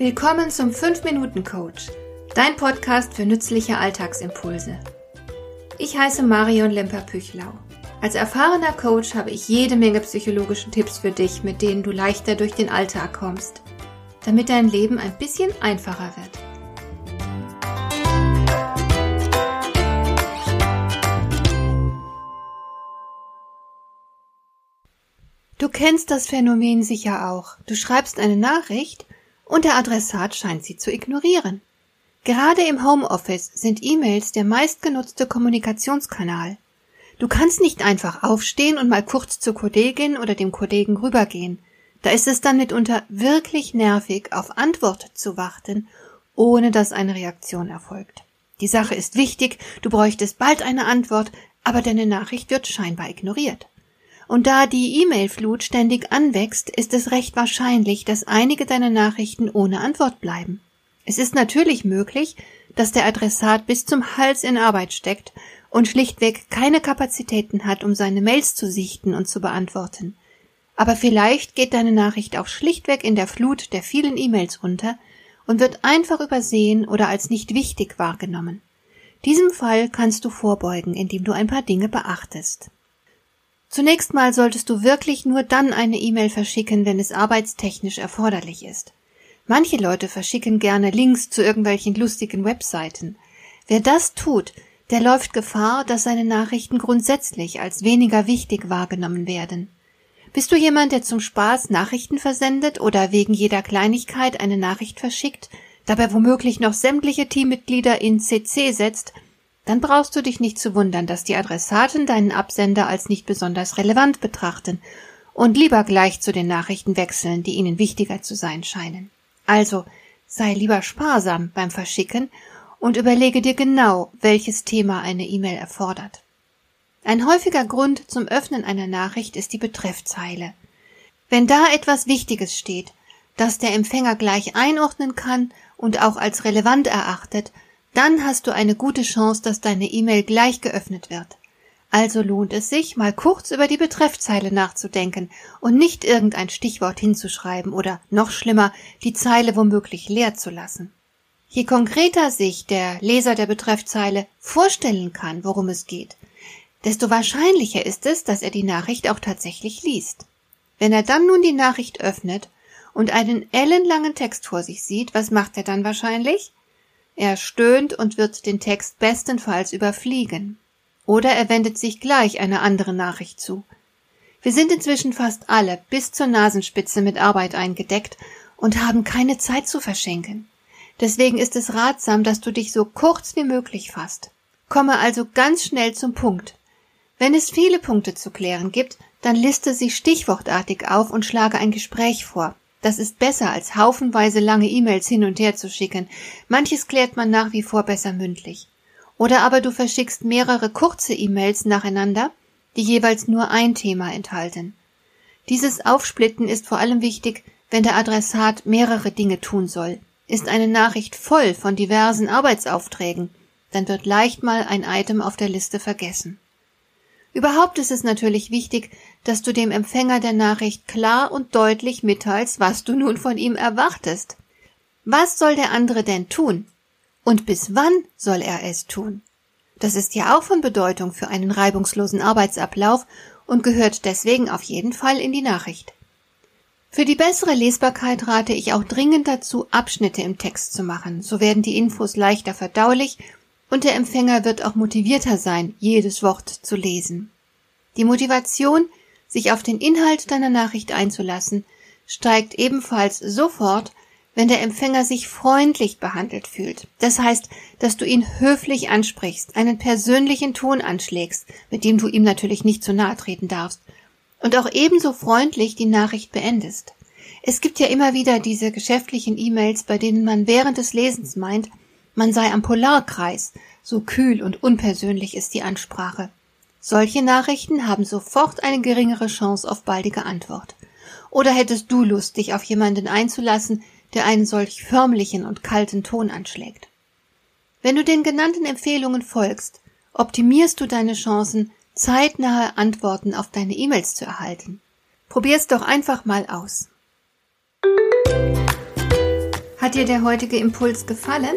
Willkommen zum 5-Minuten-Coach, dein Podcast für nützliche Alltagsimpulse. Ich heiße Marion Lemper-Püchlau. Als erfahrener Coach habe ich jede Menge psychologische Tipps für dich, mit denen du leichter durch den Alltag kommst, damit dein Leben ein bisschen einfacher wird. Du kennst das Phänomen sicher auch. Du schreibst eine Nachricht und der Adressat scheint sie zu ignorieren. Gerade im Homeoffice sind E-Mails der meistgenutzte Kommunikationskanal. Du kannst nicht einfach aufstehen und mal kurz zur Kollegin oder dem Kollegen rübergehen. Da ist es dann mitunter wirklich nervig, auf Antwort zu warten, ohne dass eine Reaktion erfolgt. Die Sache ist wichtig, du bräuchtest bald eine Antwort, aber deine Nachricht wird scheinbar ignoriert. Und da die E-Mail-Flut ständig anwächst, ist es recht wahrscheinlich, dass einige deiner Nachrichten ohne Antwort bleiben. Es ist natürlich möglich, dass der Adressat bis zum Hals in Arbeit steckt und schlichtweg keine Kapazitäten hat, um seine Mails zu sichten und zu beantworten. Aber vielleicht geht deine Nachricht auch schlichtweg in der Flut der vielen E-Mails unter und wird einfach übersehen oder als nicht wichtig wahrgenommen. Diesem Fall kannst du vorbeugen, indem du ein paar Dinge beachtest. Zunächst mal solltest du wirklich nur dann eine E-Mail verschicken, wenn es arbeitstechnisch erforderlich ist. Manche Leute verschicken gerne Links zu irgendwelchen lustigen Webseiten. Wer das tut, der läuft Gefahr, dass seine Nachrichten grundsätzlich als weniger wichtig wahrgenommen werden. Bist du jemand, der zum Spaß Nachrichten versendet oder wegen jeder Kleinigkeit eine Nachricht verschickt, dabei womöglich noch sämtliche Teammitglieder in CC setzt dann brauchst du dich nicht zu wundern, dass die Adressaten deinen Absender als nicht besonders relevant betrachten und lieber gleich zu den Nachrichten wechseln, die ihnen wichtiger zu sein scheinen. Also sei lieber sparsam beim Verschicken und überlege dir genau, welches Thema eine E-Mail erfordert. Ein häufiger Grund zum Öffnen einer Nachricht ist die Betreffzeile. Wenn da etwas Wichtiges steht, das der Empfänger gleich einordnen kann und auch als relevant erachtet, dann hast du eine gute Chance, dass deine E-Mail gleich geöffnet wird. Also lohnt es sich, mal kurz über die Betreffzeile nachzudenken und nicht irgendein Stichwort hinzuschreiben oder noch schlimmer, die Zeile womöglich leer zu lassen. Je konkreter sich der Leser der Betreffzeile vorstellen kann, worum es geht, desto wahrscheinlicher ist es, dass er die Nachricht auch tatsächlich liest. Wenn er dann nun die Nachricht öffnet und einen ellenlangen Text vor sich sieht, was macht er dann wahrscheinlich? Er stöhnt und wird den Text bestenfalls überfliegen. Oder er wendet sich gleich einer anderen Nachricht zu. Wir sind inzwischen fast alle bis zur Nasenspitze mit Arbeit eingedeckt und haben keine Zeit zu verschenken. Deswegen ist es ratsam, dass du dich so kurz wie möglich fasst. Komme also ganz schnell zum Punkt. Wenn es viele Punkte zu klären gibt, dann liste sie stichwortartig auf und schlage ein Gespräch vor. Das ist besser, als haufenweise lange E-Mails hin und her zu schicken. Manches klärt man nach wie vor besser mündlich. Oder aber du verschickst mehrere kurze E-Mails nacheinander, die jeweils nur ein Thema enthalten. Dieses Aufsplitten ist vor allem wichtig, wenn der Adressat mehrere Dinge tun soll. Ist eine Nachricht voll von diversen Arbeitsaufträgen, dann wird leicht mal ein Item auf der Liste vergessen. Überhaupt ist es natürlich wichtig, dass du dem Empfänger der Nachricht klar und deutlich mitteilst, was du nun von ihm erwartest. Was soll der andere denn tun? Und bis wann soll er es tun? Das ist ja auch von Bedeutung für einen reibungslosen Arbeitsablauf und gehört deswegen auf jeden Fall in die Nachricht. Für die bessere Lesbarkeit rate ich auch dringend dazu, Abschnitte im Text zu machen. So werden die Infos leichter verdaulich und der Empfänger wird auch motivierter sein, jedes Wort zu lesen. Die Motivation, sich auf den Inhalt deiner Nachricht einzulassen, steigt ebenfalls sofort, wenn der Empfänger sich freundlich behandelt fühlt. Das heißt, dass du ihn höflich ansprichst, einen persönlichen Ton anschlägst, mit dem du ihm natürlich nicht zu nahe treten darfst, und auch ebenso freundlich die Nachricht beendest. Es gibt ja immer wieder diese geschäftlichen E-Mails, bei denen man während des Lesens meint, man sei am Polarkreis, so kühl und unpersönlich ist die Ansprache. Solche Nachrichten haben sofort eine geringere Chance auf baldige Antwort. Oder hättest du Lust, dich auf jemanden einzulassen, der einen solch förmlichen und kalten Ton anschlägt? Wenn du den genannten Empfehlungen folgst, optimierst du deine Chancen, zeitnahe Antworten auf deine E-Mails zu erhalten. Probier's doch einfach mal aus. Hat dir der heutige Impuls gefallen?